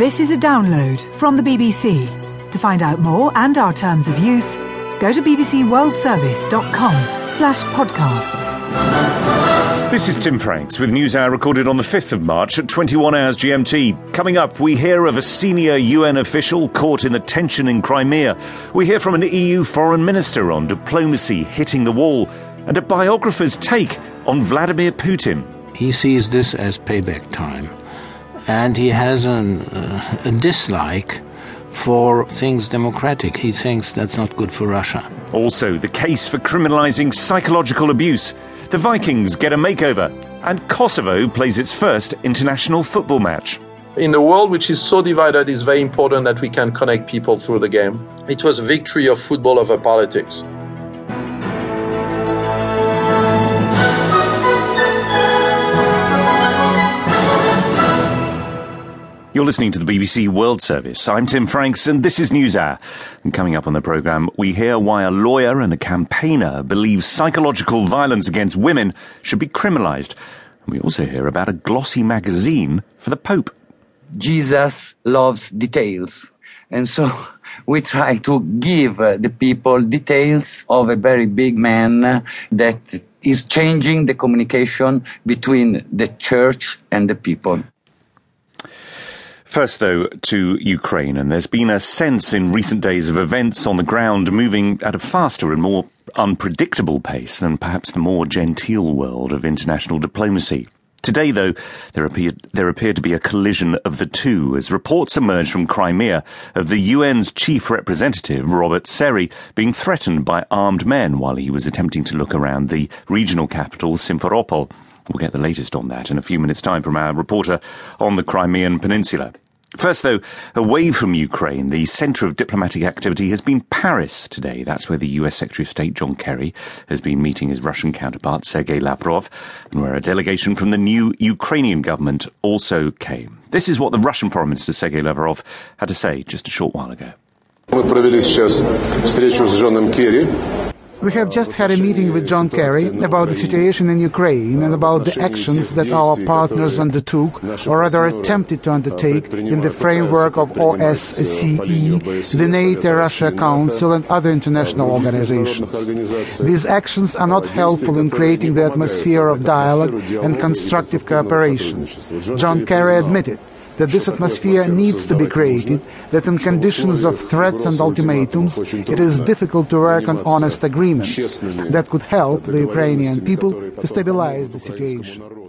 This is a download from the BBC. To find out more and our terms of use, go to bbcworldservice.com slash podcasts. This is Tim Franks with News Hour recorded on the 5th of March at 21 hours GMT. Coming up, we hear of a senior UN official caught in the tension in Crimea. We hear from an EU foreign minister on diplomacy hitting the wall and a biographer's take on Vladimir Putin. He sees this as payback time and he has an, uh, a dislike for things democratic. He thinks that's not good for Russia. Also, the case for criminalizing psychological abuse. The Vikings get a makeover, and Kosovo plays its first international football match. In a world which is so divided, it's very important that we can connect people through the game. It was a victory of football over politics. You're listening to the BBC World Service. I'm Tim Franks, and this is NewsHour. And coming up on the programme, we hear why a lawyer and a campaigner believe psychological violence against women should be criminalised. And we also hear about a glossy magazine for the Pope. Jesus loves details. And so we try to give uh, the people details of a very big man that is changing the communication between the church and the people. First, though, to Ukraine, and there's been a sense in recent days of events on the ground moving at a faster and more unpredictable pace than perhaps the more genteel world of international diplomacy. Today, though, there appeared, there appeared to be a collision of the two as reports emerged from Crimea of the UN's chief representative, Robert Serry, being threatened by armed men while he was attempting to look around the regional capital, Simferopol. We'll get the latest on that in a few minutes' time from our reporter on the Crimean Peninsula. First, though, away from Ukraine, the centre of diplomatic activity has been Paris today. That's where the US Secretary of State John Kerry has been meeting his Russian counterpart Sergei Lavrov, and where a delegation from the new Ukrainian government also came. This is what the Russian Foreign Minister Sergei Lavrov had to say just a short while ago. Мы провели сейчас встречу с Джоном Керри. We have just had a meeting with John Kerry about the situation in Ukraine and about the actions that our partners undertook, or rather attempted to undertake, in the framework of OSCE, the NATO-Russia Council and other international organizations. These actions are not helpful in creating the atmosphere of dialogue and constructive cooperation. John Kerry admitted that this atmosphere needs to be created, that in conditions of threats and ultimatums, it is difficult to work on honest agreements that could help the Ukrainian people to stabilize the situation.